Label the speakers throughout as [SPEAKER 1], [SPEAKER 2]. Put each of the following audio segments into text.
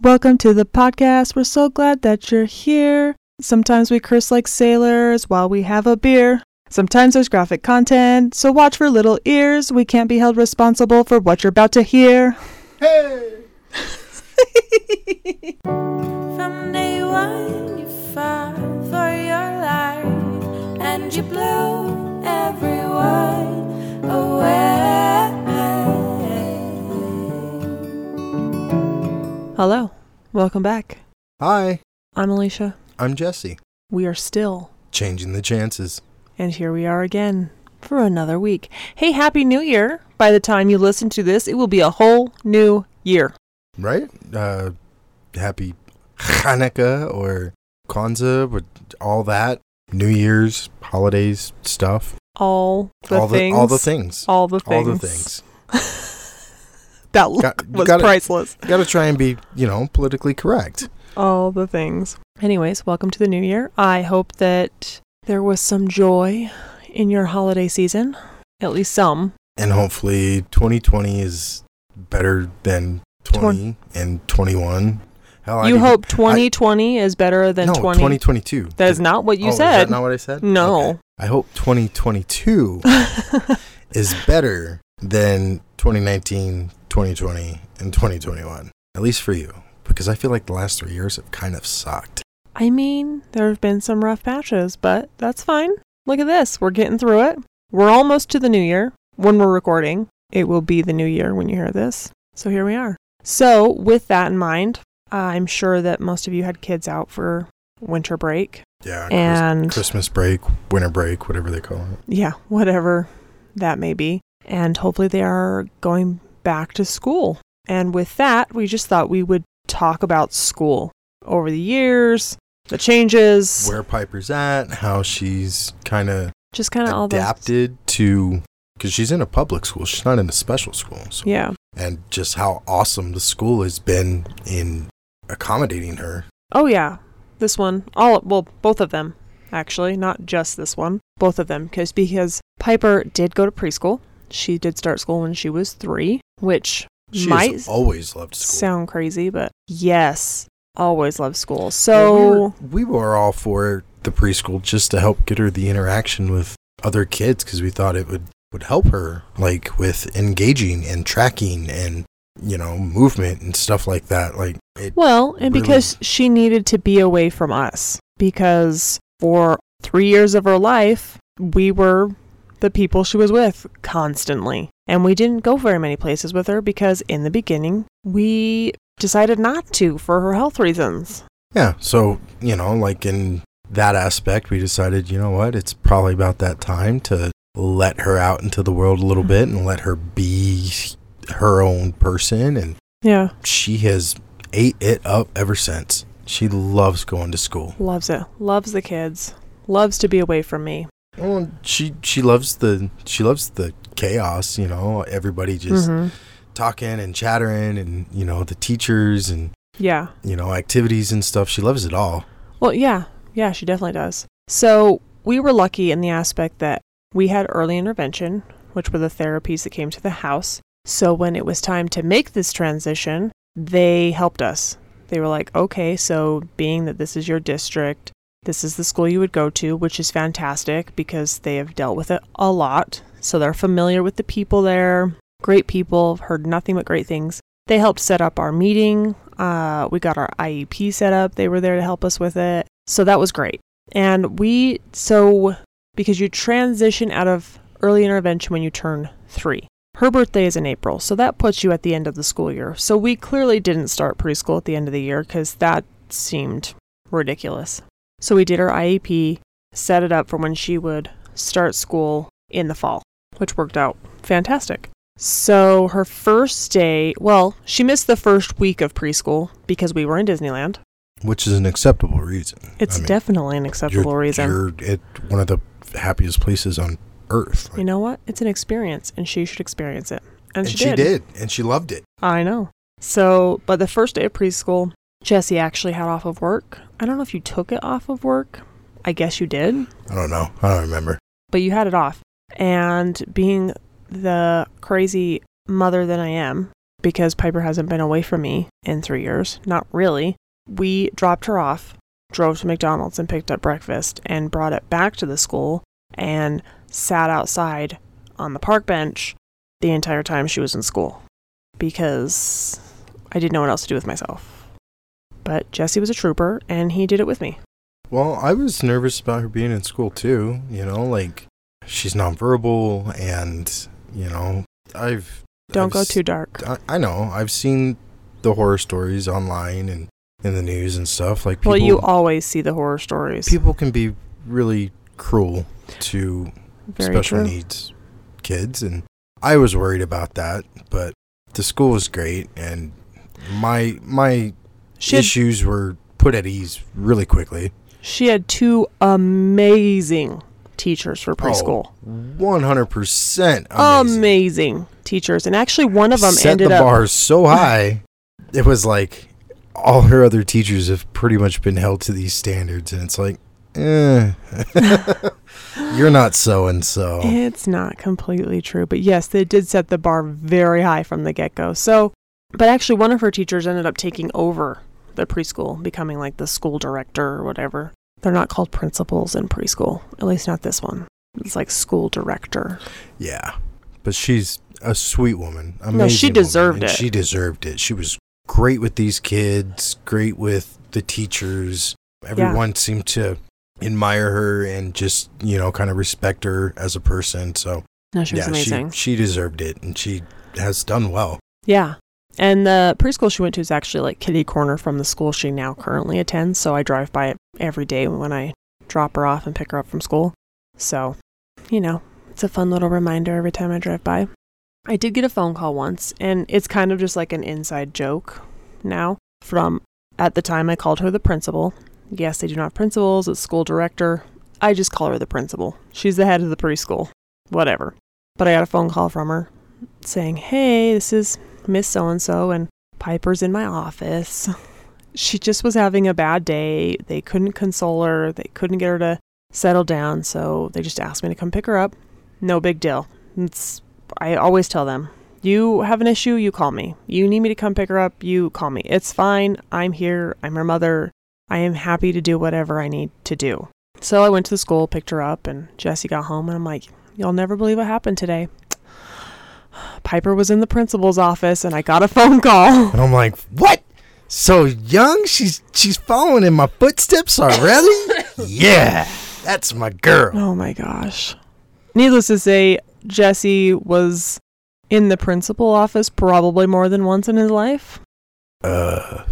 [SPEAKER 1] Welcome to the podcast. We're so glad that you're here. Sometimes we curse like sailors while we have a beer. Sometimes there's graphic content, so watch for little ears. We can't be held responsible for what you're about to hear.
[SPEAKER 2] Hey!
[SPEAKER 3] From day one, you fought for your life, and you blew everyone away.
[SPEAKER 1] Hello. Welcome back.
[SPEAKER 2] Hi,
[SPEAKER 1] I'm Alicia.
[SPEAKER 2] I'm Jesse.
[SPEAKER 1] We are still,
[SPEAKER 2] Changing the chances.
[SPEAKER 1] and here we are again for another week. Hey, Happy New Year. By the time you listen to this, it will be a whole new year.
[SPEAKER 2] Right? Uh, happy Hanukkah or Kwanzaa, but all that. New Year's, holidays, stuff.
[SPEAKER 1] All the
[SPEAKER 2] all
[SPEAKER 1] things.
[SPEAKER 2] the all the things.
[SPEAKER 1] All the things.
[SPEAKER 2] All the things.
[SPEAKER 1] That look
[SPEAKER 2] Got-
[SPEAKER 1] was
[SPEAKER 2] gotta-
[SPEAKER 1] priceless.
[SPEAKER 2] Got to try and be, you know, politically correct.
[SPEAKER 1] all the things. Anyways, welcome to the new year. I hope that there was some joy in your holiday season, at least some.
[SPEAKER 2] And hopefully 2020 is better than 20 and 21. Hell,
[SPEAKER 1] you hope 2020 is better than
[SPEAKER 2] no,
[SPEAKER 1] 20.
[SPEAKER 2] 2022.
[SPEAKER 1] That is not what you
[SPEAKER 2] oh, Is
[SPEAKER 1] said.
[SPEAKER 2] that not what I said?
[SPEAKER 1] No.
[SPEAKER 2] Okay. I hope 2022 is better than 2019, 2020, and 2021. At least for you. Because I feel like the last three years have kind of sucked.
[SPEAKER 1] I mean, there have been some rough patches, but that's fine. Look at this. We're getting through it. We're almost to the new year when we're recording. It will be the new year when you hear this. So here we are. So, with that in mind, I'm sure that most of you had kids out for winter break.
[SPEAKER 2] Yeah.
[SPEAKER 1] And
[SPEAKER 2] Christmas break, winter break, whatever they call it.
[SPEAKER 1] yeah, whatever that may be. And hopefully they are going back to school. And with that, we just thought we would talk about school over the years, the changes,
[SPEAKER 2] Where Piper's at, how she's kind of
[SPEAKER 1] just kind of
[SPEAKER 2] adapted to. Because she's in a public school, she's not in a special school. So,
[SPEAKER 1] Yeah.
[SPEAKER 2] And just how awesome the school has been in accommodating her.
[SPEAKER 1] Oh yeah, this one. All well, both of them actually, not just this one. Both of them, because because Piper did go to preschool. She did start school when she was three, which
[SPEAKER 2] She
[SPEAKER 1] might
[SPEAKER 2] always loved school.
[SPEAKER 1] sound crazy, but yes, always loved school. So
[SPEAKER 2] we, were, we were all for the preschool just to help get her the interaction with other kids because we thought it would would help her like with engaging and tracking and you know movement and stuff like that. Like it,
[SPEAKER 1] well, and
[SPEAKER 2] really-
[SPEAKER 1] because she needed to be away from us, because for three years of her life, we were the people she was with constantly. And we didn't go very many places with her because in the beginning, we decided not to for her health reasons.
[SPEAKER 2] yeah. So you know, like in that aspect, we decided you know what, it's probably about that time to let her out into the world a little mm-hmm. bit and let her be her own person and
[SPEAKER 1] Yeah,
[SPEAKER 2] she has ate it up ever since. She loves going to school.
[SPEAKER 1] loves it. Loves the kids. Loves to be away from me.
[SPEAKER 2] Well, she she loves the she loves the chaos. You know, everybody just
[SPEAKER 1] Mhm.
[SPEAKER 2] talking and chattering, and you know the teachers and
[SPEAKER 1] Yeah.
[SPEAKER 2] you know activities and stuff. She loves it all.
[SPEAKER 1] Well, yeah. Yeah, she definitely does. So we were lucky in the aspect that we had early intervention, which were the therapies that came to the house. So when it was time to make this transition, they helped us. They were like, okay, so being that this is your district, this is the school you would go to, which is fantastic because they have dealt with it a lot. So they're familiar with the people there. Great people, heard nothing but great things. They helped set up our meeting. Uh, we got our IEP set up. They were there to help us with it. So that was great. And we, so because you transition out of early intervention when you turn three. Her birthday is in April, so that puts you at the end of the school year. So we clearly didn't start preschool at the end of the year because that seemed ridiculous. So we did our IEP, set it up for when she would start school in the fall, which worked out fantastic. So her first day, well, she missed the first week of preschool because we were in Disneyland.
[SPEAKER 2] which is an acceptable reason.
[SPEAKER 1] It's
[SPEAKER 2] I mean,
[SPEAKER 1] definitely an acceptable
[SPEAKER 2] you're,
[SPEAKER 1] reason.
[SPEAKER 2] You're at one of the happiest places on earth.
[SPEAKER 1] You know what? It's an experience, and she should experience it. And,
[SPEAKER 2] and
[SPEAKER 1] she,
[SPEAKER 2] she
[SPEAKER 1] did.
[SPEAKER 2] did, and she loved it.
[SPEAKER 1] I know. So, but the first day of preschool, Jesse actually had off of work. I don't know if you took it off of work. I guess you did,
[SPEAKER 2] I don't know. I don't remember.
[SPEAKER 1] but you had it off. And being the crazy mother that I am, because Piper hasn't been away from me in three years. Not really. We dropped her off, drove to McDonald's and picked up breakfast, and brought it back to the school and sat outside on the park bench the entire time she was in school because I didn't know what else to do with myself. But Jesse was a trooper and he did it with me.
[SPEAKER 2] Well, I was nervous about her being in school too. You know, like she's nonverbal, and you know, I've
[SPEAKER 1] Don't
[SPEAKER 2] I've
[SPEAKER 1] go too dark.
[SPEAKER 2] I, I know I've seen the horror stories online and in the news and stuff. Like people,
[SPEAKER 1] well, you always see the horror stories.
[SPEAKER 2] people can be really cruel to
[SPEAKER 1] Very
[SPEAKER 2] special
[SPEAKER 1] true.
[SPEAKER 2] needs kids, and I was worried about that. But the school was great, and my my
[SPEAKER 1] She had,
[SPEAKER 2] issues were put at ease really quickly.
[SPEAKER 1] she had two amazing teachers for preschool.
[SPEAKER 2] One hundred percent
[SPEAKER 1] amazing.
[SPEAKER 2] amazing.
[SPEAKER 1] teachers, and actually one of them
[SPEAKER 2] Set
[SPEAKER 1] ended
[SPEAKER 2] the
[SPEAKER 1] up.
[SPEAKER 2] bar so high, it was like all her other teachers have pretty much been held to these standards, and it's like, eh, you're not so and so.
[SPEAKER 1] It's not completely true, but yes, they did set the bar very high from the get go. So, but actually, one of her teachers ended up taking over the preschool, becoming like the school director or whatever. They're not called principals in preschool, at least not this one. It's like school director.
[SPEAKER 2] Yeah, but she's a sweet woman. Amazing
[SPEAKER 1] No, she deserved
[SPEAKER 2] and
[SPEAKER 1] it.
[SPEAKER 2] She deserved it. She was great with these kids, great with the teachers. Everyone seemed to admire her and just you know kind of respect her as a person. So
[SPEAKER 1] No, she
[SPEAKER 2] yeah,
[SPEAKER 1] amazing.
[SPEAKER 2] she she deserved it, and she has done well.
[SPEAKER 1] Yeah. And the preschool she went to is actually like kitty corner from the school she now currently attends. So I drive by it every day when I drop her off and pick her up from school. So, you know, it's a fun little reminder every time I drive by. I did get a phone call once, and it's kind of just like an inside joke now from at the time I called her the principal. Yes, they do not have principals, it's school director. I just call her the principal. She's the head of the preschool. Whatever. But I got a phone call from her saying, Hey, this is Miss So and so, and Piper's in my office. She just was having a bad day. They couldn't console her, they couldn't get her to settle down, so they just asked me to come pick her up. No big deal. It's, I always tell them, you have an issue, you call me. You need me to come pick her up, you call me. It's fine. I'm here. I'm her mother. I am happy to do whatever I need to do. So I went to the school, picked her up, and Jesse got home, and I'm like, You'll never believe what happened today. Piper was in the principal's office and I got a phone call.
[SPEAKER 2] And I'm like, what? So young? She's she's following in my footsteps already? yeah, that's my girl.
[SPEAKER 1] Oh my gosh. Needless to say, Jesse was in the principal office probably more than once in his life.
[SPEAKER 2] Uh,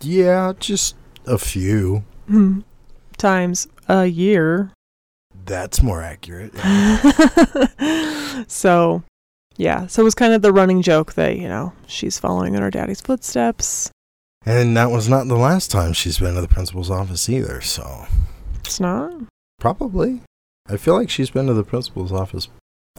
[SPEAKER 2] yeah, just a few.
[SPEAKER 1] Hmm. Times a year.
[SPEAKER 2] That's more accurate.
[SPEAKER 1] so, yeah. So it was kind of the running joke that, you know, she's following in her daddy's footsteps.
[SPEAKER 2] And that was not the last time she's been to the principal's office either, so
[SPEAKER 1] It's not.
[SPEAKER 2] probably. I feel like she's been to the principal's office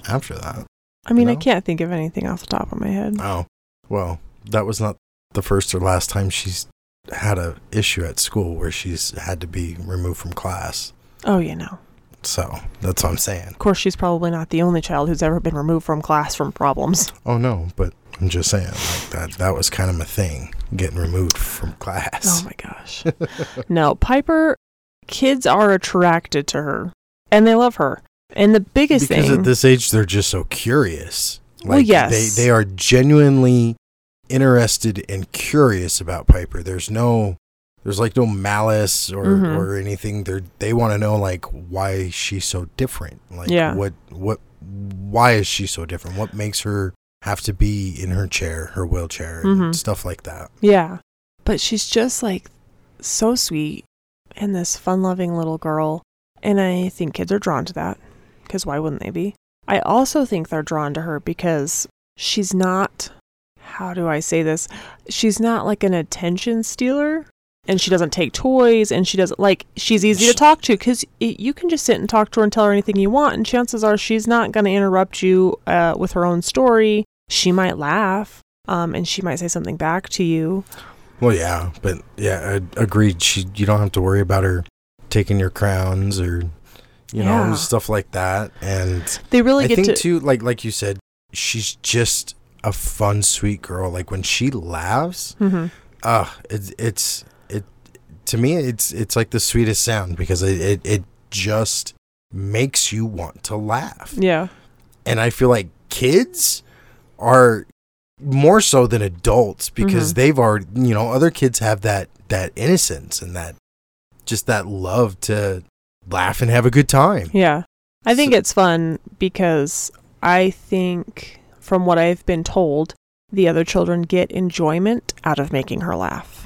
[SPEAKER 2] after that.
[SPEAKER 1] I mean, I can't think of anything off the top of my head.
[SPEAKER 2] Oh, well, that was not the first or last time she's had a issue at school where she's had to be removed from class.
[SPEAKER 1] Oh, you know.
[SPEAKER 2] So that's what I'm saying.
[SPEAKER 1] Of course, she's probably not the only child who's ever been removed from class from problems.
[SPEAKER 2] Oh no, but I'm just saying like that. That was kind of my thing, getting removed from class.
[SPEAKER 1] Oh my gosh. no, Piper, kids are attracted to her and they love her. And the biggest
[SPEAKER 2] because
[SPEAKER 1] thing.
[SPEAKER 2] at this age they're just so curious. Like
[SPEAKER 1] Well, yes.
[SPEAKER 2] they they are genuinely interested and curious about Piper. There's no there's like no malice or
[SPEAKER 1] Mhm.
[SPEAKER 2] or anything. They they want to know like why she's so different. Like
[SPEAKER 1] Yeah.
[SPEAKER 2] what what why is she so different? What makes her have to be in her chair, her wheelchair, and
[SPEAKER 1] Mhm.
[SPEAKER 2] stuff like that.
[SPEAKER 1] yeah. But she's just like so sweet and this fun loving little girl. And I think kids are drawn to that because why wouldn't they be? I also think they're drawn to her because she's not, how do I say this? She's not like an attention stealer. And she doesn't take toys, and she doesn't like. She's easy to talk to because you can just sit and talk to her and tell her anything you want, and chances are she's not going to interrupt you uh, with her own story. She might laugh, um, and she might say something back to you.
[SPEAKER 2] Well, yeah, but yeah, I agreed. She, you don't have to worry about her taking your crowns or, you know, stuff like that. And
[SPEAKER 1] They really
[SPEAKER 2] I
[SPEAKER 1] get
[SPEAKER 2] think
[SPEAKER 1] to.
[SPEAKER 2] too, like like you said, she's just a fun, sweet girl. Like when she laughs,
[SPEAKER 1] Mm-hmm.
[SPEAKER 2] uh, it's it's it to me it's it's like the sweetest sound because it it, it just makes you want to laugh.
[SPEAKER 1] Yeah.
[SPEAKER 2] And I feel like kids are more so than adults because
[SPEAKER 1] Mhm.
[SPEAKER 2] they've already you know other kids have that that innocence and that just that love to laugh and have a good time.
[SPEAKER 1] Yeah. I think
[SPEAKER 2] So-
[SPEAKER 1] it's fun because I think, from what I've been told, the other children get enjoyment out of making her laugh.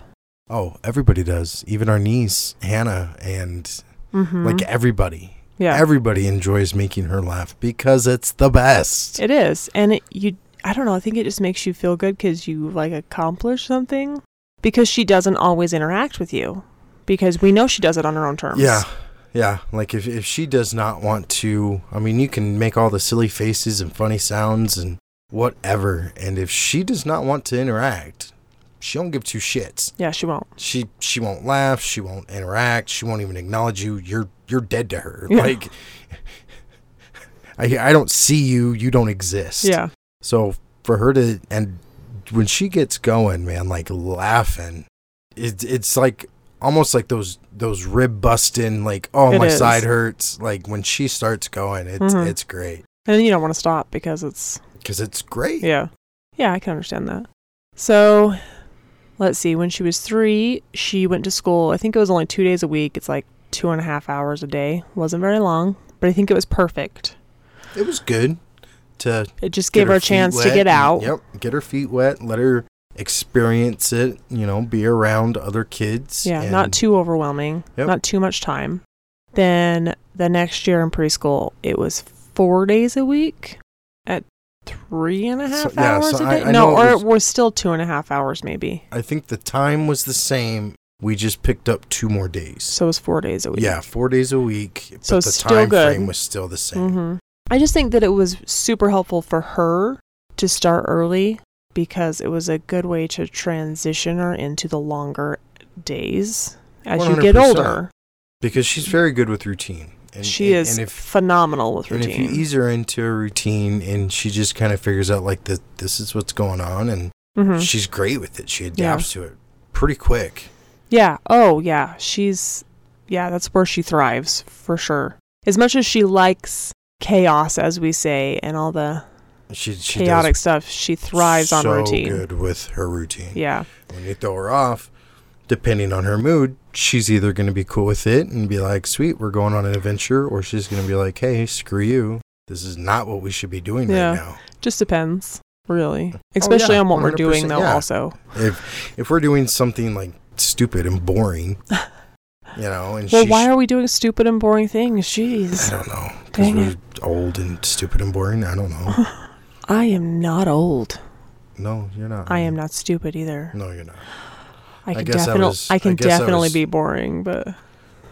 [SPEAKER 2] Oh, everybody does. Even our niece Hannah and
[SPEAKER 1] Mm-hmm.
[SPEAKER 2] like everybody.
[SPEAKER 1] yeah,
[SPEAKER 2] Everybody enjoys making her laugh because it's the best.
[SPEAKER 1] it is, and it, you. I don't know. I think it just makes you feel good because you like accomplish something. Because she doesn't always interact with you, because we know she does it on her own terms.
[SPEAKER 2] Yeah. Yeah. Like if, if she does not want to, I mean, you can make all the silly faces and funny sounds and whatever. And if she does not want to interact, she don't give two shits.
[SPEAKER 1] Yeah, she won't.
[SPEAKER 2] She she won't laugh. She won't interact. She won't even acknowledge you. You're you're dead to her.
[SPEAKER 1] Yeah.
[SPEAKER 2] Like I I don't see you. You don't exist.
[SPEAKER 1] Yeah.
[SPEAKER 2] So for her to and when she gets going, man, like laughing, it, it's like almost like those those rib busting, like oh
[SPEAKER 1] It
[SPEAKER 2] my
[SPEAKER 1] is.
[SPEAKER 2] side hurts. Like when she starts going, it's
[SPEAKER 1] Mhm.
[SPEAKER 2] it's great
[SPEAKER 1] And then you don't want to stop because it's
[SPEAKER 2] because it's great.
[SPEAKER 1] Yeah. Yeah, I can understand that. So, let's see. When she was three, she went to school. I think it was only two days a week. It's like two and a half hours a day. Wasn't very long, but I think it was perfect.
[SPEAKER 2] It was good to
[SPEAKER 1] It just gave her a
[SPEAKER 2] feet
[SPEAKER 1] chance to get out.
[SPEAKER 2] Yep, get her feet wet, let her experience it. You know, be around other kids.
[SPEAKER 1] Yeah, not too overwhelming,
[SPEAKER 2] Yep.
[SPEAKER 1] not too much time. Then the next year in preschool, it was four days a week three and a half
[SPEAKER 2] So- yeah,
[SPEAKER 1] hours
[SPEAKER 2] so
[SPEAKER 1] a
[SPEAKER 2] I-
[SPEAKER 1] day.
[SPEAKER 2] I
[SPEAKER 1] no, or
[SPEAKER 2] it
[SPEAKER 1] it
[SPEAKER 2] was-
[SPEAKER 1] was still two and a half hours maybe.
[SPEAKER 2] I think the time was the same. We just picked up two more days.
[SPEAKER 1] So it was four days a week.
[SPEAKER 2] Yeah, four days a week.
[SPEAKER 1] So
[SPEAKER 2] the
[SPEAKER 1] still
[SPEAKER 2] time
[SPEAKER 1] good.
[SPEAKER 2] frame was still the same.
[SPEAKER 1] Mm-hmm. I just think that it was super helpful for her to start early because it was a good way to transition her into the longer days as you get older.
[SPEAKER 2] because she's very good with routine. And,
[SPEAKER 1] she
[SPEAKER 2] and-
[SPEAKER 1] is
[SPEAKER 2] And if
[SPEAKER 1] phenomenal with routine.
[SPEAKER 2] and if you ease her into a routine, and she just kind of figures out like that, this is what's going on, and
[SPEAKER 1] Mhm.
[SPEAKER 2] she's great with it. She adapts to it pretty quick.
[SPEAKER 1] Yeah. Oh, yeah. She's, yeah, that's where she thrives for sure. As much as she likes chaos, as we say, and all the
[SPEAKER 2] She she
[SPEAKER 1] chaotic stuff, she thrives on routine.
[SPEAKER 2] so
[SPEAKER 1] routine.
[SPEAKER 2] good with her routine.
[SPEAKER 1] Yeah.
[SPEAKER 2] When you throw her off, depending on her mood, she's either going to be cool with it and be like, "Sweet, we're going on an adventure," or she's going to be like, "Hey, screw you. This is not what we should be doing
[SPEAKER 1] Yeah.
[SPEAKER 2] right now."
[SPEAKER 1] Just depends, really. Especially
[SPEAKER 2] Oh, yeah,
[SPEAKER 1] on what we're doing, though,
[SPEAKER 2] yeah.
[SPEAKER 1] also.
[SPEAKER 2] if if we're doing something like stupid and boring, you know, and
[SPEAKER 1] Well, why are we doing stupid and boring things? Jeez.
[SPEAKER 2] I don't know because we're
[SPEAKER 1] it.
[SPEAKER 2] old and stupid and boring. I don't know.
[SPEAKER 1] I am not old.
[SPEAKER 2] No, you're not.
[SPEAKER 1] I am not stupid either.
[SPEAKER 2] No, you're not.
[SPEAKER 1] I can
[SPEAKER 2] guess I
[SPEAKER 1] definitely
[SPEAKER 2] was-
[SPEAKER 1] I
[SPEAKER 2] I
[SPEAKER 1] can
[SPEAKER 2] I
[SPEAKER 1] definitely
[SPEAKER 2] was-
[SPEAKER 1] be boring, but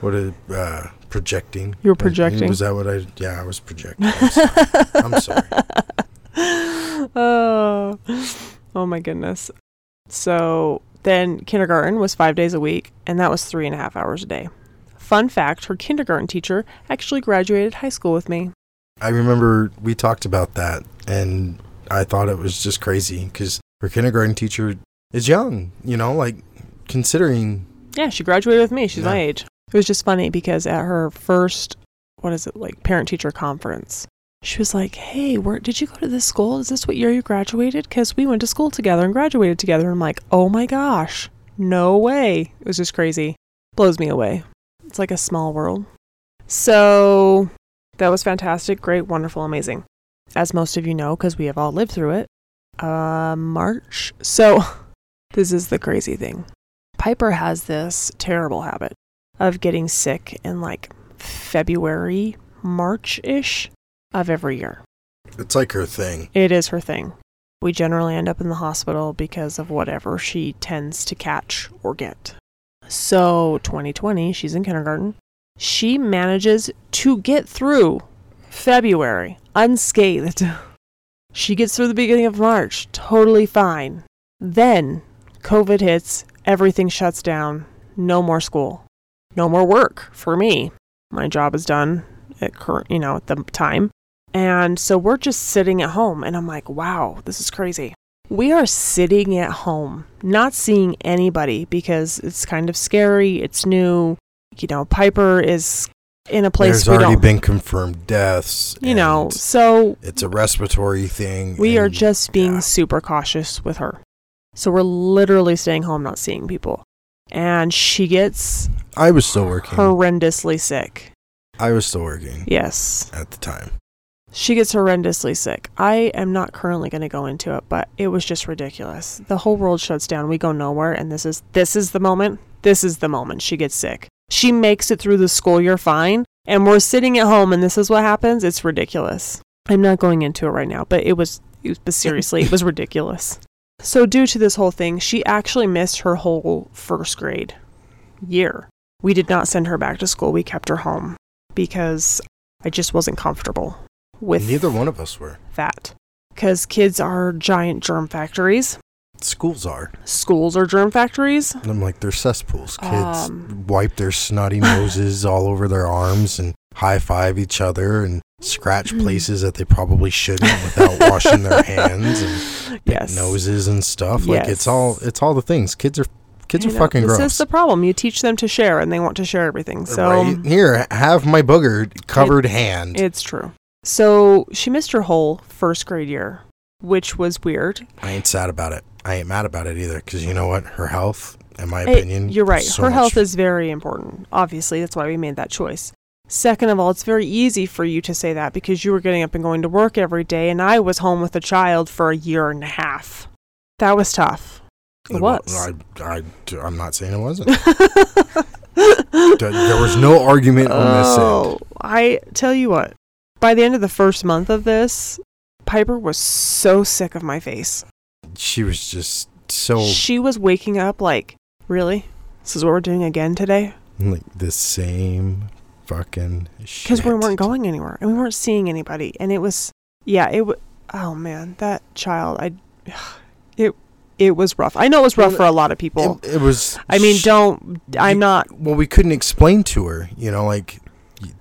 [SPEAKER 2] What a uh, projecting.
[SPEAKER 1] You were projecting?
[SPEAKER 2] Was that what I? Yeah, I was projecting. I'm sorry. I'm sorry.
[SPEAKER 1] oh, oh my goodness. So then kindergarten was five days a week, and that was three and a half hours a day. Fun fact her kindergarten teacher actually graduated high school with me.
[SPEAKER 2] I remember we talked about that, and I thought it was just crazy because her kindergarten teacher is young. You know, like considering.
[SPEAKER 1] Yeah, she graduated with me. She's my age. It was just funny because at her first, what is it, like parent teacher conference, she was like, Hey, where did you go to this school? Is this what year you graduated? Because we went to school together and graduated together. And I'm like, Oh my gosh, no way. It was just crazy. Blows me away. It's like a small world. So that was fantastic, great, wonderful, amazing. As most of you know, because we have all lived through it, uh, March. So this is the crazy thing. Piper has this terrible habit of getting sick in like February, March ish of every year.
[SPEAKER 2] It's like her thing.
[SPEAKER 1] It is her thing. We generally end up in the hospital because of whatever she tends to catch or get. So, 2020, she's in kindergarten. She manages to get through February unscathed. She gets through the beginning of March totally fine. Then, COVID hits, everything shuts down, no more school, no more work for me. My job is done at current, you know, at the time. And so we're just sitting at home, and I'm like, wow, this is crazy. We are sitting at home, not seeing anybody because it's kind of scary. It's new. You know, Piper is in a place
[SPEAKER 2] There's already been confirmed deaths.
[SPEAKER 1] you know, so
[SPEAKER 2] it's a respiratory thing.
[SPEAKER 1] we are just being
[SPEAKER 2] yeah.
[SPEAKER 1] super cautious with her. So we're literally staying home, not seeing people. And she gets
[SPEAKER 2] I was still working.
[SPEAKER 1] horrendously sick.
[SPEAKER 2] I was still working
[SPEAKER 1] Yes.
[SPEAKER 2] at the time.
[SPEAKER 1] She gets horrendously sick. I am not currently going to go into it, but it was just ridiculous. The whole world shuts down. We go nowhere and this is this is the moment. This is the moment she gets sick. She makes it through the school year fine and we're sitting at home and this is what happens. It's ridiculous. I'm not going into it right now, but it was, it was but seriously, it was ridiculous. So due to this whole thing, she actually missed her whole first grade year. We did not send her back to school. We kept her home because I just wasn't comfortable with
[SPEAKER 2] Neither one of us were.
[SPEAKER 1] that. Because kids are giant germ factories.
[SPEAKER 2] Schools are.
[SPEAKER 1] Schools are germ factories.
[SPEAKER 2] And I'm like, they're cesspools. Kids
[SPEAKER 1] Um,
[SPEAKER 2] wipe their snotty noses all over their arms and high five each other and scratch
[SPEAKER 1] Mm.
[SPEAKER 2] places that they probably shouldn't without washing their hands and
[SPEAKER 1] Yes.
[SPEAKER 2] noses and stuff. Like it's all it's all the things. Kids are kids
[SPEAKER 1] I
[SPEAKER 2] are
[SPEAKER 1] know.
[SPEAKER 2] fucking
[SPEAKER 1] this
[SPEAKER 2] gross.
[SPEAKER 1] is the problem. You teach them to share, and they want to share everything. So
[SPEAKER 2] right here, have my booger covered hand.
[SPEAKER 1] it's true. So she missed her whole first grade year, which was weird.
[SPEAKER 2] I ain't sad about it. I ain't mad about it either because you know what? Her health, in my opinion,
[SPEAKER 1] you're right.
[SPEAKER 2] so
[SPEAKER 1] her
[SPEAKER 2] much-
[SPEAKER 1] health is very important. Obviously, that's why we made that choice. Second of all, it's very easy for you to say that because you were getting up and going to work every day, and I was home with a child for a year and a half. That was tough. It was.
[SPEAKER 2] I, I, I'm not saying it wasn't. There was no argument on this end.
[SPEAKER 1] oh, I tell you what. By the end of the first month of this, Piper was so sick of my face.
[SPEAKER 2] She was just so
[SPEAKER 1] She was waking up like, really? This is what we're doing again today?
[SPEAKER 2] like the same fucking.
[SPEAKER 1] Because we weren't going anywhere and we weren't seeing anybody. And it was, yeah, it was, oh man, that child, I, it, it was rough. I know it was rough
[SPEAKER 2] Well,
[SPEAKER 1] for a lot of people.
[SPEAKER 2] It, it was.
[SPEAKER 1] I mean, don't, I'm not,
[SPEAKER 2] Well, we couldn't explain to her, you know, like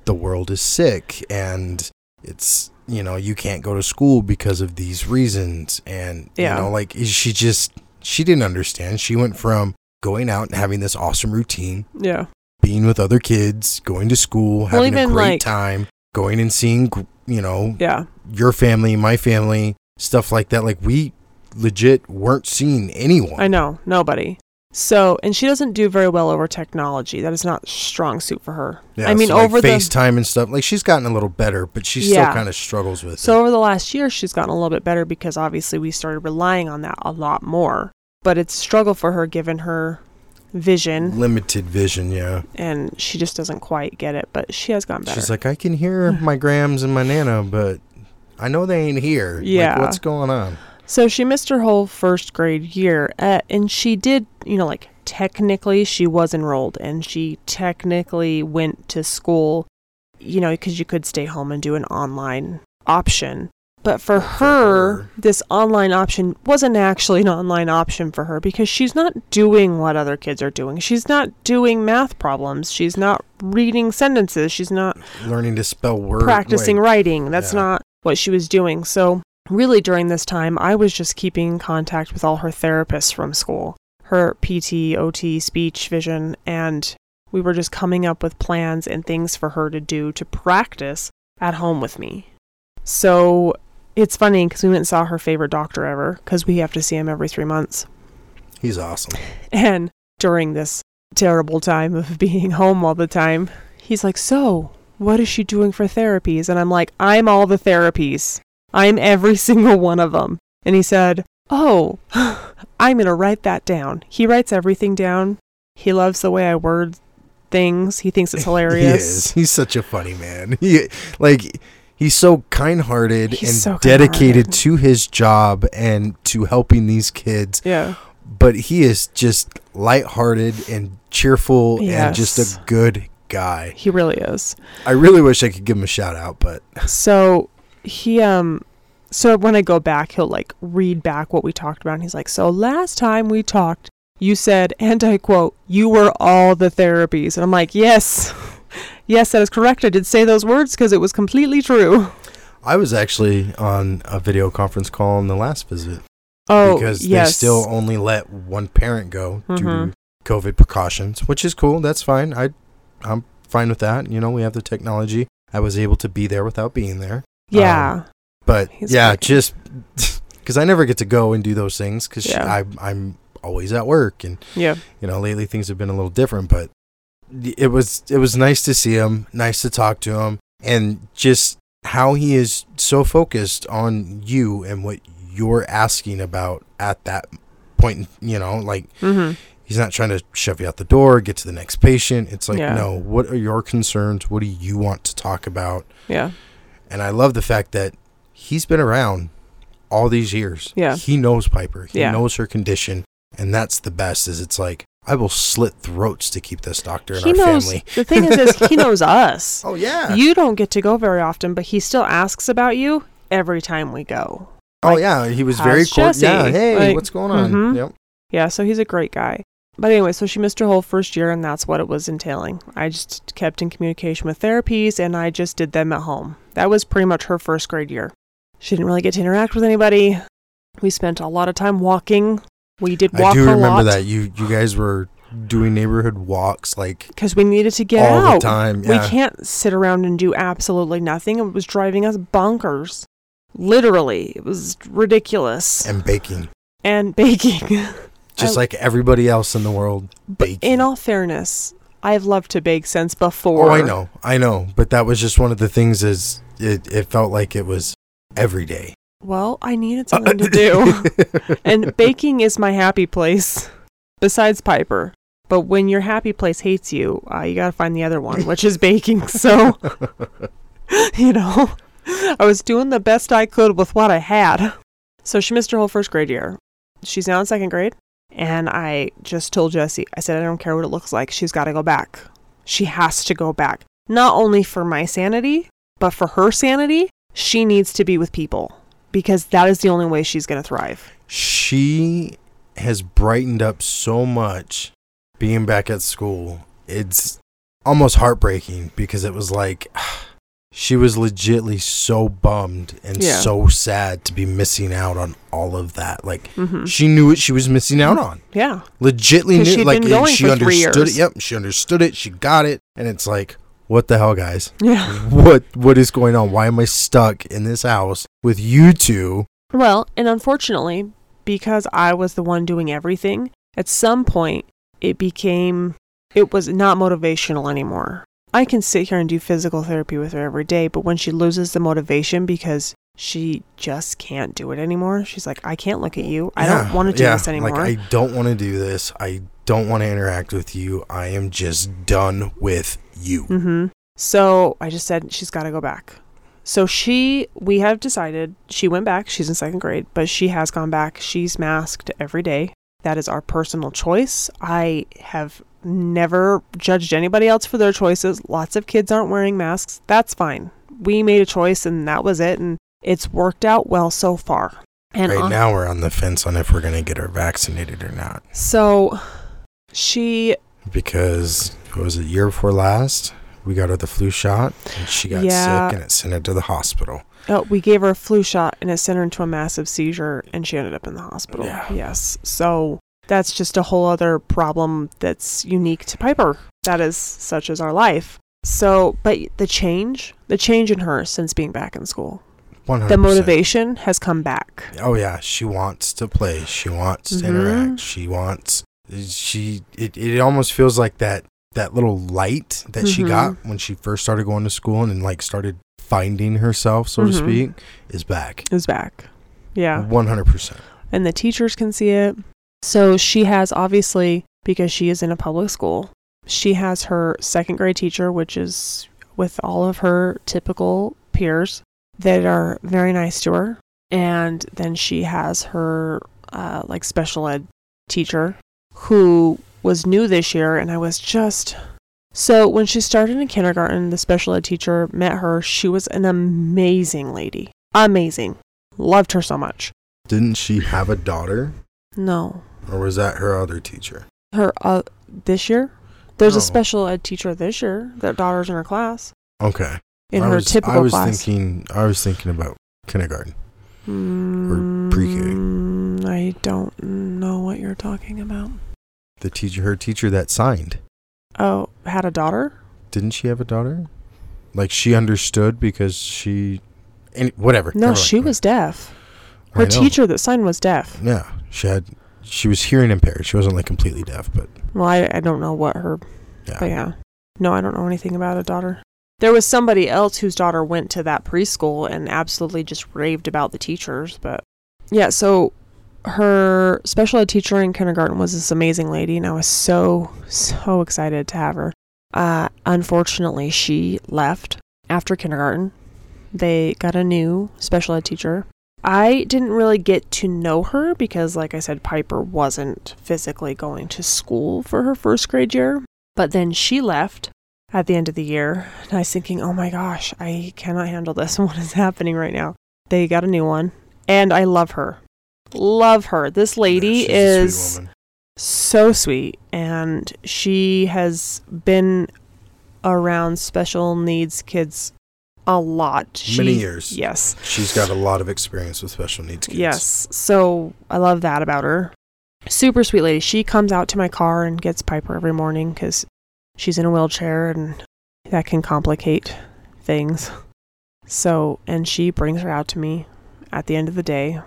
[SPEAKER 2] the world is sick and it's, you know, you can't go to school because of these reasons. And,
[SPEAKER 1] Yeah.
[SPEAKER 2] you know, like she just, she didn't understand. She went from going out and having this awesome routine,
[SPEAKER 1] yeah.
[SPEAKER 2] Being with other kids, going to school, having a
[SPEAKER 1] even,
[SPEAKER 2] great
[SPEAKER 1] like-
[SPEAKER 2] time, going and seeing, you know,
[SPEAKER 1] Yeah.
[SPEAKER 2] your family, my family, stuff like that. Like we legit weren't seeing anyone.
[SPEAKER 1] I know, nobody. So, and she doesn't do very well over technology. That is not strong suit for her.
[SPEAKER 2] Yeah,
[SPEAKER 1] I mean,
[SPEAKER 2] so, like,
[SPEAKER 1] over the
[SPEAKER 2] FaceTime and stuff. Like she's gotten a little better, but she
[SPEAKER 1] Yeah.
[SPEAKER 2] still kind of struggles with
[SPEAKER 1] so
[SPEAKER 2] it.
[SPEAKER 1] over the last year, she's gotten a little bit better because obviously we started relying on that a lot more. But it's a struggle for her given her vision,
[SPEAKER 2] Limited vision, yeah.
[SPEAKER 1] and she just doesn't quite get it. But she has gotten better.
[SPEAKER 2] She's like, I can hear my grams and my nana, but I know they ain't here.
[SPEAKER 1] Yeah.
[SPEAKER 2] Like, what's going on?
[SPEAKER 1] So she missed her whole first grade year, uh, and she did, you know, like technically she was enrolled and she technically went to school, you know, because you could stay home and do an online option. But for
[SPEAKER 2] For
[SPEAKER 1] her,
[SPEAKER 2] her.
[SPEAKER 1] this online option wasn't actually an online option for her because she's not doing what other kids are doing. She's not doing math problems. She's not reading sentences. She's not
[SPEAKER 2] Learning to spell words.
[SPEAKER 1] practicing writing. That's
[SPEAKER 2] yeah.
[SPEAKER 1] not what she was doing. So, really, during this time, I was just keeping in contact with all her therapists from school her PT, OT, speech, vision, and we were just coming up with plans and things for her to do to practice at home with me. So, it's funny because we went and saw her favorite doctor ever because we have to see him every three months.
[SPEAKER 2] He's awesome.
[SPEAKER 1] And during this terrible time of being home all the time, he's like, So, what is she doing for therapies? And I'm like, I'm all the therapies. I'm every single one of them. And he said, Oh, I'm going to write that down. He writes everything down. He loves the way I word things. He thinks it's hilarious.
[SPEAKER 2] He is. He's such a funny man. He like he's so kind-hearted
[SPEAKER 1] He's
[SPEAKER 2] and
[SPEAKER 1] so
[SPEAKER 2] dedicated
[SPEAKER 1] kind-hearted.
[SPEAKER 2] to his job and to helping these kids.
[SPEAKER 1] Yeah.
[SPEAKER 2] But he is just lighthearted and cheerful and just a good guy.
[SPEAKER 1] He really is.
[SPEAKER 2] I really wish I could give him a shout out, but
[SPEAKER 1] So he um so when I go back he'll like read back what we talked about and he's like, So last time we talked, you said, and I quote, you were all the therapies. And I'm like, Yes. Yes, that is correct. I did say those words because it was completely true.
[SPEAKER 2] I was actually on a video conference call on the last visit
[SPEAKER 1] Oh,
[SPEAKER 2] because
[SPEAKER 1] yes.
[SPEAKER 2] they still only let one parent go due
[SPEAKER 1] Mhm.
[SPEAKER 2] to COVID precautions, which is cool. That's fine. I, I'm fine with that. You know, we have the technology. I was able to be there without being there.
[SPEAKER 1] Yeah.
[SPEAKER 2] But
[SPEAKER 1] He's
[SPEAKER 2] yeah,
[SPEAKER 1] great.
[SPEAKER 2] just because I never get to go and do those things because
[SPEAKER 1] Yeah.
[SPEAKER 2] I I'm always at work and
[SPEAKER 1] yeah.
[SPEAKER 2] you know lately things have been a little different. But it was it was nice to see him, nice to talk to him, and just how he is so focused on you and what you're asking about at that point. You know, like
[SPEAKER 1] Mm-hmm.
[SPEAKER 2] he's not trying to shove you out the door, get to the next patient. It's like
[SPEAKER 1] Yeah.
[SPEAKER 2] no, what are your concerns? What do you want to talk about?
[SPEAKER 1] Yeah.
[SPEAKER 2] And I love the fact that he's been around all these years.
[SPEAKER 1] Yeah.
[SPEAKER 2] He knows Piper. He
[SPEAKER 1] Yeah.
[SPEAKER 2] knows her condition. And that's the best is it's like I will slit throats to keep this doctor in
[SPEAKER 1] He
[SPEAKER 2] our
[SPEAKER 1] knows.
[SPEAKER 2] family.
[SPEAKER 1] The thing is, is he knows us.
[SPEAKER 2] Oh yeah.
[SPEAKER 1] You don't get to go very often, but he still asks about you every time we go.
[SPEAKER 2] oh
[SPEAKER 1] like,
[SPEAKER 2] yeah. He was very cool. Yeah. Hey,
[SPEAKER 1] Like,
[SPEAKER 2] what's going on?
[SPEAKER 1] mhm.
[SPEAKER 2] Yep.
[SPEAKER 1] Yeah, so he's a great guy. But anyway, so she missed her whole first year, and that's what it was entailing. I just kept in communication with therapies, and I just did them at home. That was pretty much her first grade year. She didn't really get to interact with anybody. We spent a lot of time walking. We did walk
[SPEAKER 2] I do remember
[SPEAKER 1] lot
[SPEAKER 2] that you you guys were doing neighborhood walks like
[SPEAKER 1] because we needed to get
[SPEAKER 2] all
[SPEAKER 1] out.
[SPEAKER 2] the time. Yeah.
[SPEAKER 1] We can't sit around and do absolutely nothing. It was driving us bonkers. Literally, it was ridiculous.
[SPEAKER 2] and baking.
[SPEAKER 1] And baking.
[SPEAKER 2] Just
[SPEAKER 1] I-
[SPEAKER 2] like everybody else in the world. Baking.
[SPEAKER 1] In all fairness, I've loved to bake since before.
[SPEAKER 2] Oh, I know, I know, but that was just one of the things. Is it? It felt like it was every day.
[SPEAKER 1] Well, I needed something to do. and baking is my happy place, besides Piper. But when your happy place hates you, uh, you gotta find the other one, which is baking. So, you know, I was doing the best I could with what I had. So she missed her whole first grade year. She's now in second grade. And I just told Jesse, I said, I don't care what it looks like. She's got to go back. She has to go back. Not only for my sanity, but for her sanity, she needs to be with people because that is the only way she's going to thrive.
[SPEAKER 2] she has brightened up so much being back at school. It's almost heartbreaking because it was like she was legitly so bummed and
[SPEAKER 1] Yeah.
[SPEAKER 2] so sad to be missing out on all of that. Like
[SPEAKER 1] hmm
[SPEAKER 2] she knew what she was missing out on.
[SPEAKER 1] Yeah.
[SPEAKER 2] Legitly knew like she understood it. Yep, she understood it. She got it. And it's like, what the hell, guys?
[SPEAKER 1] Yeah.
[SPEAKER 2] What what is going on? Why am I stuck in this house with you two?
[SPEAKER 1] Well, and unfortunately, because I was the one doing everything, at some point it became, it was not motivational anymore. I can sit here and do physical therapy with her every day, but when she loses the motivation because she just can't do it anymore, she's like, I can't look at you. I don't want to do
[SPEAKER 2] yeah,
[SPEAKER 1] this anymore.
[SPEAKER 2] Like I don't want to do this. I don't want to interact with you. I am just done with you.
[SPEAKER 1] Mm-hmm. So I just said she's got to go back. So she, we have decided she went back. She's in second grade, but she has gone back. She's masked every day. That is our personal choice. I have never judged anybody else for their choices. Lots of kids aren't wearing masks. That's fine. We made a choice and that was it. And it's worked out well so far. And
[SPEAKER 2] right
[SPEAKER 1] on-
[SPEAKER 2] now we're on the fence on if we're gonna get her vaccinated or not.
[SPEAKER 1] so she
[SPEAKER 2] Because it was a year before last. We got her the flu shot and she got
[SPEAKER 1] Yeah.
[SPEAKER 2] sick and it sent her to the hospital.
[SPEAKER 1] Oh, we gave her a flu shot and it sent her into a massive seizure and she ended up in the hospital.
[SPEAKER 2] Yeah.
[SPEAKER 1] Yes. So that's just a whole other problem that's unique to Piper. That is such as our life. So, but the change, the change in her since being back in school,
[SPEAKER 2] 100%.
[SPEAKER 1] the motivation has come back.
[SPEAKER 2] Oh yeah, she wants to play. She wants to
[SPEAKER 1] Mhm.
[SPEAKER 2] interact. She wants. She. It. It almost feels like that. That little light that she
[SPEAKER 1] Mhm.
[SPEAKER 2] got when she first started going to school and, like started finding herself, so to
[SPEAKER 1] Mhm.
[SPEAKER 2] speak, is back.
[SPEAKER 1] Is back. Yeah.
[SPEAKER 2] One hundred percent.
[SPEAKER 1] and the teachers can see it. So she has obviously, because she is in a public school, she has her second grade teacher, which is with all of her typical peers that are very nice to her. And then she has her uh, like special ed teacher who was new this year. And I was just. So when she started in kindergarten, the special ed teacher met her. She was an amazing lady. Amazing. Loved her so much.
[SPEAKER 2] Didn't she have a daughter,
[SPEAKER 1] No.
[SPEAKER 2] or was that her other teacher?
[SPEAKER 1] her uh this year there's
[SPEAKER 2] No.
[SPEAKER 1] a special ed teacher this year their daughter's in her class
[SPEAKER 2] Okay.
[SPEAKER 1] In
[SPEAKER 2] I
[SPEAKER 1] her
[SPEAKER 2] was,
[SPEAKER 1] typical
[SPEAKER 2] I was
[SPEAKER 1] class.
[SPEAKER 2] thinking. I was thinking about kindergarten. pre-K.
[SPEAKER 1] Mm, I don't know what you're talking about.
[SPEAKER 2] The teacher, her teacher that signed.
[SPEAKER 1] Oh, had a daughter?
[SPEAKER 2] Didn't she have a daughter? Like she understood because she, any, whatever.
[SPEAKER 1] No,
[SPEAKER 2] never
[SPEAKER 1] she
[SPEAKER 2] mind.
[SPEAKER 1] was deaf. Her teacher that signed was deaf.
[SPEAKER 2] Yeah, she had. She was hearing impaired. She wasn't like completely deaf, but
[SPEAKER 1] Well, I, I don't know what her,
[SPEAKER 2] yeah.
[SPEAKER 1] but yeah. No, I don't know anything about a daughter. There was somebody else whose daughter went to that preschool and absolutely just raved about the teachers, but yeah, so her special ed teacher in kindergarten was this amazing lady, and I was so, so excited to have her. Uh, unfortunately, she left after kindergarten. They got a new special ed teacher. I didn't really get to know her because, like I said, Piper wasn't physically going to school for her first grade year. But then she left at the end of the year, and I was thinking, oh my gosh, I cannot handle this. What is happening right now? They got a new one, and I love her. Love her. This lady
[SPEAKER 2] Yeah,
[SPEAKER 1] is
[SPEAKER 2] sweet
[SPEAKER 1] so sweet and she has been around special needs kids a lot she,
[SPEAKER 2] Many years.
[SPEAKER 1] yes
[SPEAKER 2] She's got a lot of experience with special needs kids.
[SPEAKER 1] yes so i love that about her super sweet lady she comes out to my car and gets piper every morning because she's in a wheelchair and that can complicate things so and she brings her out to me at the end of the day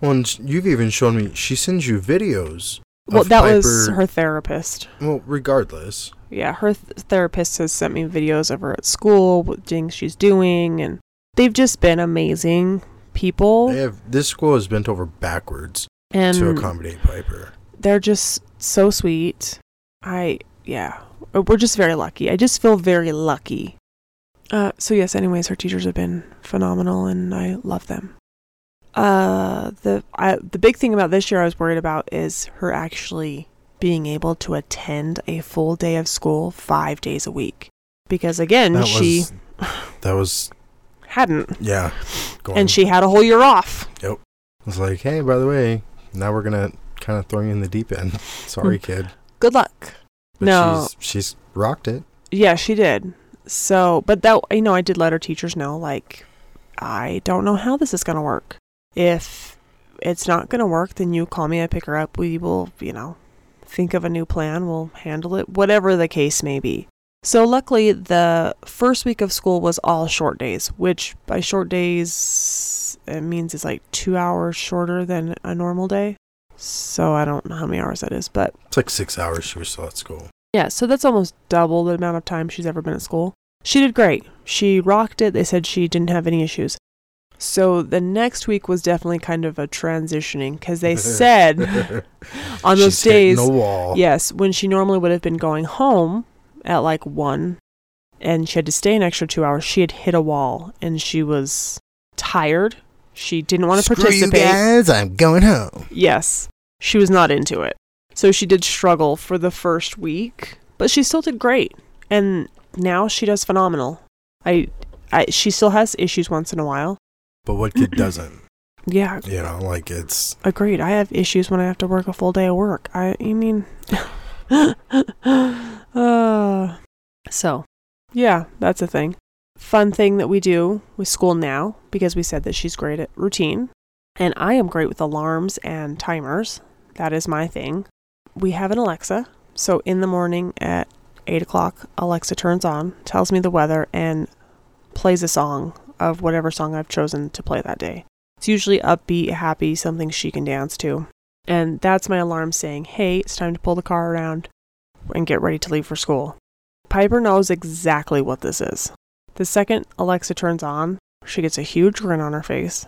[SPEAKER 2] Well, and you've even shown me. She sends you videos.
[SPEAKER 1] well that was her therapist
[SPEAKER 2] Well, regardless.
[SPEAKER 1] yeah, her th- therapist has sent me videos of her at school, what things she's doing, and they've just been amazing people.
[SPEAKER 2] They have this school has bent over backwards
[SPEAKER 1] and
[SPEAKER 2] to accommodate Piper.
[SPEAKER 1] they're just so sweet. I, yeah, we're just very lucky. I just feel very lucky. Uh, so yes, anyways, her teachers have been phenomenal, and I love them. Uh, the I, the big thing about this year I was worried about is her actually being able to attend a full day of school five days a week, because again,
[SPEAKER 2] That
[SPEAKER 1] she
[SPEAKER 2] was. That was
[SPEAKER 1] hadn't,
[SPEAKER 2] yeah. Going,
[SPEAKER 1] and she had a whole year off.
[SPEAKER 2] Yep I was like, hey, by the way, now we're gonna kind of throw you in the deep end. Sorry, kid.
[SPEAKER 1] Good luck.
[SPEAKER 2] But
[SPEAKER 1] No.
[SPEAKER 2] she's she's rocked it.
[SPEAKER 1] Yeah, she did. So, but that you know, I did let her teachers know like I don't know how this is going to work. If it's not going to work, then you call me, I pick her up. We will, you know, think of a new plan, we'll handle it, whatever the case may be. So, luckily, the first week of school was all short days, which by short days, it means it's like two hours shorter than a normal day. So, I don't know how many hours that is, but
[SPEAKER 2] It's like six hours. She was still at school.
[SPEAKER 1] yeah, so that's almost double the amount of time she's ever been at school. She did great. She rocked it. They said she didn't have any issues. So the next week was definitely kind of a transitioning because they said on those
[SPEAKER 2] She's
[SPEAKER 1] days, yes, when she normally would have been going home at like one and she had to stay an extra two hours, she had hit a wall and she was tired. She didn't want to
[SPEAKER 2] Screw you
[SPEAKER 1] participate.
[SPEAKER 2] guys, I'm going home.
[SPEAKER 1] Yes. She was not into it. So she did struggle for the first week, but she still did great. And now she does phenomenal. I I she still has issues once in a while.
[SPEAKER 2] But what kid doesn't?
[SPEAKER 1] Yeah,
[SPEAKER 2] You know, like it's
[SPEAKER 1] agreed. I have issues when I have to work a full day of work. I you mean uh so yeah, that's a thing. Fun thing that we do with school now because we said that she's great at routine and I am great with alarms and timers. That is my thing. We have an Alexa, so in the morning at eight o'clock, Alexa turns on, tells me the weather, and plays a song of whatever song I've chosen to play that day. It's usually upbeat, happy, something she can dance to. And that's my alarm saying, hey, it's time to pull the car around and get ready to leave for school. Piper knows exactly what this is. The second Alexa turns on, she gets a huge grin on her face.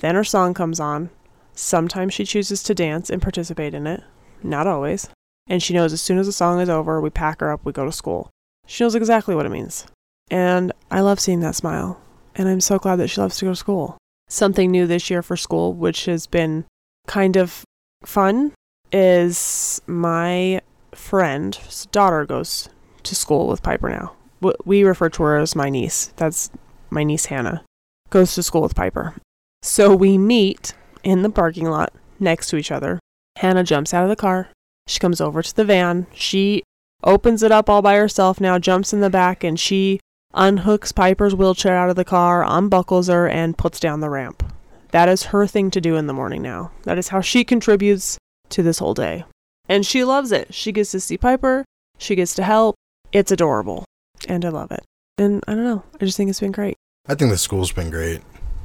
[SPEAKER 1] Then her song comes on. Sometimes she chooses to dance and participate in it, not always. And she knows as soon as the song is over, we pack her up, we go to school. She knows exactly what it means. And I love seeing that smile. And I'm so glad that she loves to go to school. Something new this year for school, which has been kind of fun, is my friend's daughter goes to school with Piper now. W- We refer to her as my niece. That's my niece Hannah. Goes to school with Piper. So we meet in the parking lot next to each other. Hannah jumps out of the car. She comes over to the van. She opens it up all by herself now, jumps in the back, and she unhooks Piper's wheelchair out of the car, unbuckles her, and puts down the ramp. That is her thing to do in the morning now. That is how she contributes to this whole day. And she loves it. She gets to see Piper, she gets to help. It's adorable. And I love it. And I don't know. I just think it's been great.
[SPEAKER 2] I think the school's been great.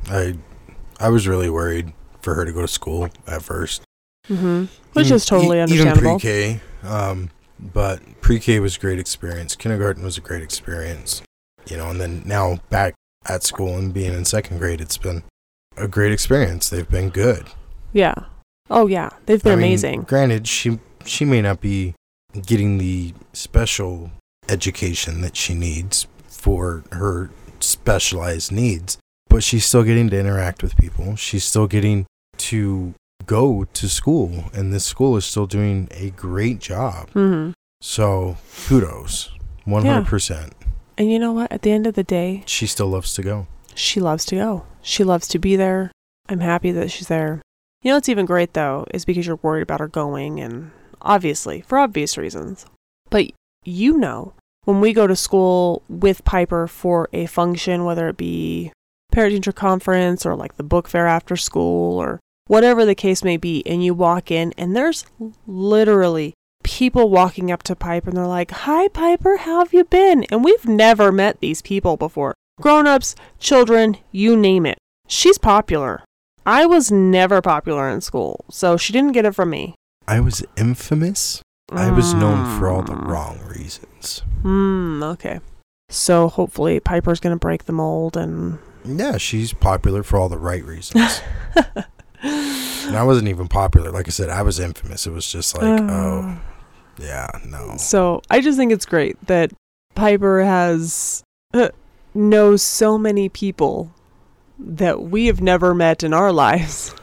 [SPEAKER 2] I I was really worried for her to go to school at first.
[SPEAKER 1] Mm-hmm. Which
[SPEAKER 2] Even-
[SPEAKER 1] is totally understandable.
[SPEAKER 2] Even pre-K, um, but pre-K was a great experience. Kindergarten was a great experience. You know, and then now back at school and being in second grade, it's been a great experience. They've been good.
[SPEAKER 1] Yeah. Oh yeah. They've been
[SPEAKER 2] I mean,
[SPEAKER 1] amazing.
[SPEAKER 2] Granted, she she may not be getting the special education that she needs for her specialized needs, but she's still getting to interact with people. She's still getting to go to school, and this school is still doing a great job.
[SPEAKER 1] Mm-hmm.
[SPEAKER 2] So kudos, one hundred percent.
[SPEAKER 1] And you know what? At the end of the day,
[SPEAKER 2] She still loves to go.
[SPEAKER 1] she loves to go. She loves to be there. I'm happy that she's there. You know what's even great though is because you're worried about her going and obviously for obvious reasons. But you know, when we go to school with Piper for a function, whether it be parent teacher conference or like the book fair after school or whatever the case may be, and you walk in and there's literally people walking up to Piper and they're like, Hi Piper, how have you been? And we've never met these people before. Grown ups, children, you name it. She's popular. I was never popular in school, so she didn't get it from me.
[SPEAKER 2] I was infamous. I was known for all the
[SPEAKER 1] Mm.
[SPEAKER 2] wrong reasons.
[SPEAKER 1] Hmm, okay. So hopefully Piper's going to break the mold and.
[SPEAKER 2] Yeah, she's popular for all the right reasons. And I wasn't even popular. Like I said, I was infamous. It was just like, oh, yeah, no.
[SPEAKER 1] So I just think it's great that Piper has uh, knows so many people that we have never met in our lives.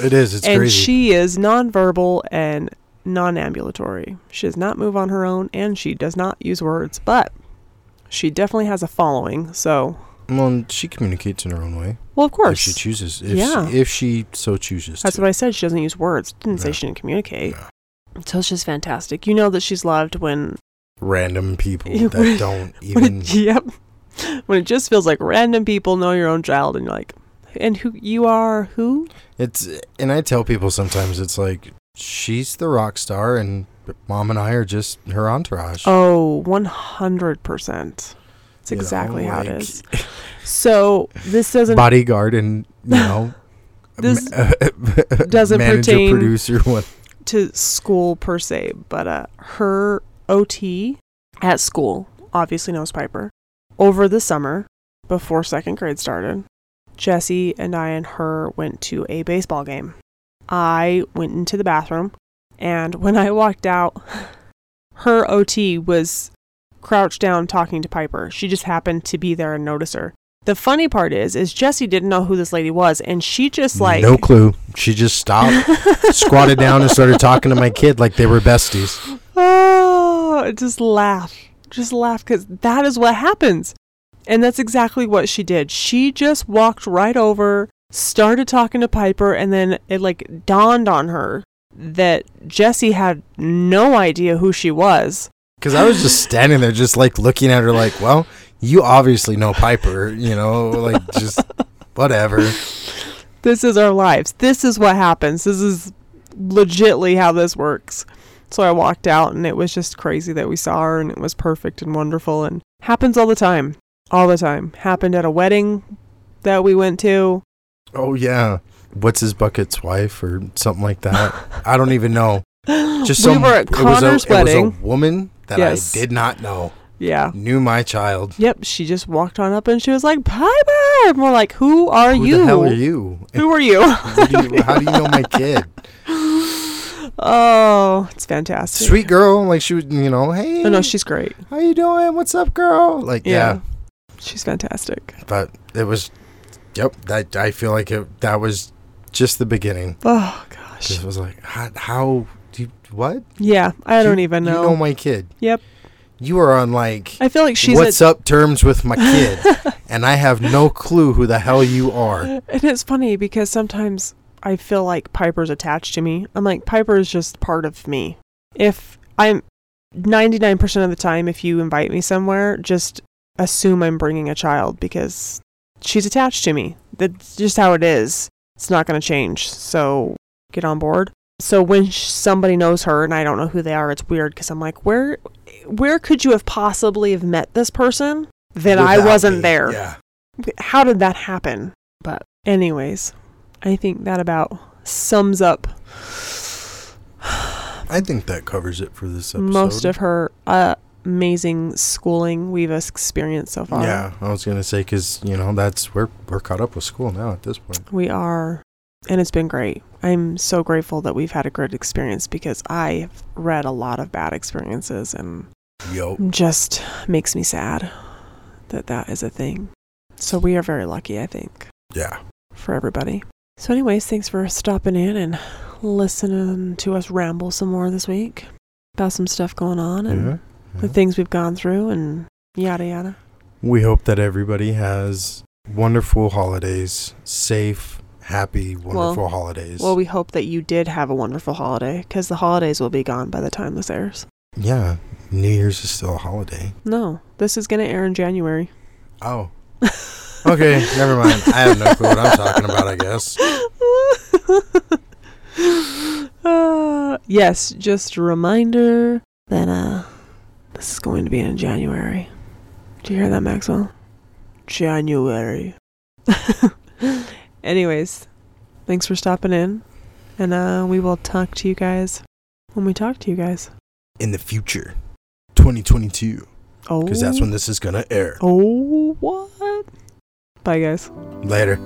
[SPEAKER 2] It is. It's
[SPEAKER 1] and
[SPEAKER 2] crazy.
[SPEAKER 1] she is nonverbal and non-ambulatory. She does not move on her own and she does not use words, but she definitely has a following. So,
[SPEAKER 2] well, and she communicates in her own way.
[SPEAKER 1] well, of course.
[SPEAKER 2] If she chooses. If
[SPEAKER 1] Yeah.
[SPEAKER 2] She, if she so chooses
[SPEAKER 1] That's
[SPEAKER 2] to.
[SPEAKER 1] what I said. She doesn't use words. Didn't say she didn't communicate.
[SPEAKER 2] No.
[SPEAKER 1] So it's just fantastic. You know that she's loved when
[SPEAKER 2] Random people that don't even.
[SPEAKER 1] it, yep. When it just feels like random people know your own child and you're like, and who you are who?
[SPEAKER 2] It's and I tell people sometimes it's like she's the rock star and mom and I are just her entourage.
[SPEAKER 1] Oh, 100%. It's
[SPEAKER 2] You know,
[SPEAKER 1] exactly how it is. So this doesn't
[SPEAKER 2] Bodyguard and you know.
[SPEAKER 1] This
[SPEAKER 2] ma-
[SPEAKER 1] doesn't
[SPEAKER 2] manager,
[SPEAKER 1] pertain-
[SPEAKER 2] producer, what?
[SPEAKER 1] to school per se, but uh, her OT at school obviously knows Piper. Over the summer, before second grade started, Jesse and I and her went to a baseball game. I went into the bathroom, and when I walked out, her OT was crouched down talking to Piper. She just happened to be there and notice her. The funny part is, is Jesse didn't know who this lady was, and she just like
[SPEAKER 2] no clue. She just stopped, squatted down, and started talking to my kid like they were besties.
[SPEAKER 1] Oh, just laugh. Just laugh because that is what happens. And that's exactly what she did. She just walked right over, started talking to Piper, and then it like dawned on her that Jesse had no idea who she was.
[SPEAKER 2] Because I was just standing there, just like looking at her, like, well, you obviously know Piper, you know, like just whatever.
[SPEAKER 1] This is our lives. This is what happens. This is legitly how this works. So I walked out and it was just crazy that we saw her and it was perfect and wonderful and happens all the time. All the time. Happened at a wedding that we went to.
[SPEAKER 2] Oh yeah, what's his bucket's wife or something like that? I don't even know. Just
[SPEAKER 1] we
[SPEAKER 2] some,
[SPEAKER 1] were at
[SPEAKER 2] it was a-
[SPEAKER 1] Connor's
[SPEAKER 2] it was a,
[SPEAKER 1] wedding.
[SPEAKER 2] woman that
[SPEAKER 1] Yes.
[SPEAKER 2] I did not know
[SPEAKER 1] Yeah.
[SPEAKER 2] knew my child.
[SPEAKER 1] Yep. She just walked on up and she was like, Piper! And we're like, who are you?
[SPEAKER 2] Who
[SPEAKER 1] you?
[SPEAKER 2] the hell are you?
[SPEAKER 1] Who are you?
[SPEAKER 2] Do you- how do you know my kid?
[SPEAKER 1] oh, it's fantastic.
[SPEAKER 2] Sweet girl, like she would, you know, hey,
[SPEAKER 1] Oh, no, she's great.
[SPEAKER 2] how you doing? What's up, girl? Like, yeah.
[SPEAKER 1] Yeah. She's fantastic.
[SPEAKER 2] But it was, yep. That I feel like it. That was just the beginning.
[SPEAKER 1] Oh, gosh.
[SPEAKER 2] It was like, how? how do you, what?
[SPEAKER 1] Yeah. I don't
[SPEAKER 2] You-
[SPEAKER 1] even know.
[SPEAKER 2] You
[SPEAKER 1] know.
[SPEAKER 2] know my kid.
[SPEAKER 1] Yep.
[SPEAKER 2] You are on like
[SPEAKER 1] I feel like she's
[SPEAKER 2] what's
[SPEAKER 1] a,
[SPEAKER 2] up terms with my kid, and I have no clue who the hell you are.
[SPEAKER 1] And it's funny because sometimes I feel like Piper's attached to me. I'm like, Piper is just part of me. If I'm 99% of the time, if you invite me somewhere, just assume I'm bringing a child because she's attached to me. That's just how it is. It's not going to change. So get on board. So when sh- somebody knows her and I don't know who they are, it's weird because I'm like, where, where could you have possibly have met this person that I wasn't
[SPEAKER 2] me,
[SPEAKER 1] there?
[SPEAKER 2] Yeah.
[SPEAKER 1] How did that happen? But anyways, I think that about sums up
[SPEAKER 2] I think that covers it for this episode.
[SPEAKER 1] most of her uh, amazing schooling we've experienced so far.
[SPEAKER 2] Yeah, I was gonna say because you know that's we're we're caught up with school now at this point.
[SPEAKER 1] We are, and it's been great. I'm so grateful that we've had a great experience because I've read a lot of bad experiences and
[SPEAKER 2] Yo,
[SPEAKER 1] just makes me sad that that is a thing. So we are very lucky, I think,
[SPEAKER 2] yeah,
[SPEAKER 1] for everybody. So, anyways, thanks for stopping in and listening to us ramble some more this week about some stuff going on and
[SPEAKER 2] yeah.
[SPEAKER 1] The things we've gone through and yada yada.
[SPEAKER 2] We hope that everybody has wonderful holidays, safe, happy, wonderful holidays.
[SPEAKER 1] Well, we hope that you did have a wonderful holiday because the holidays will be gone by the time this airs.
[SPEAKER 2] yeah, New Year's is still a holiday.
[SPEAKER 1] No, this is going to air in January.
[SPEAKER 2] Oh, okay, never mind. I have no clue what I'm talking about. I guess.
[SPEAKER 1] uh, yes, just a reminder that uh, this is going to be in January. Do you hear that, Maxwell? January. Anyways, thanks for stopping in, and uh, we will talk to you guys when we talk to you guys.
[SPEAKER 2] In the future, 2022,
[SPEAKER 1] Oh,
[SPEAKER 2] because that's when this is gonna air.
[SPEAKER 1] Oh, what? Bye, guys.
[SPEAKER 2] Later.